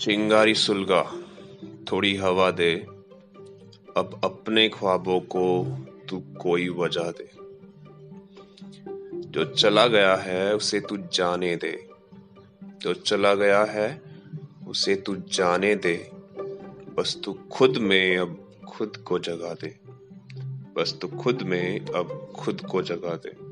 चिंगारी सुलगा, थोड़ी हवा दे। अब अपने ख्वाबों को तू कोई वजह दे। जो चला गया है, उसे तू जाने दे। जो चला गया है, उसे तू जाने दे। बस तू खुद में अब खुद को जगा दे। बस तू खुद में अब खुद को जगा दे।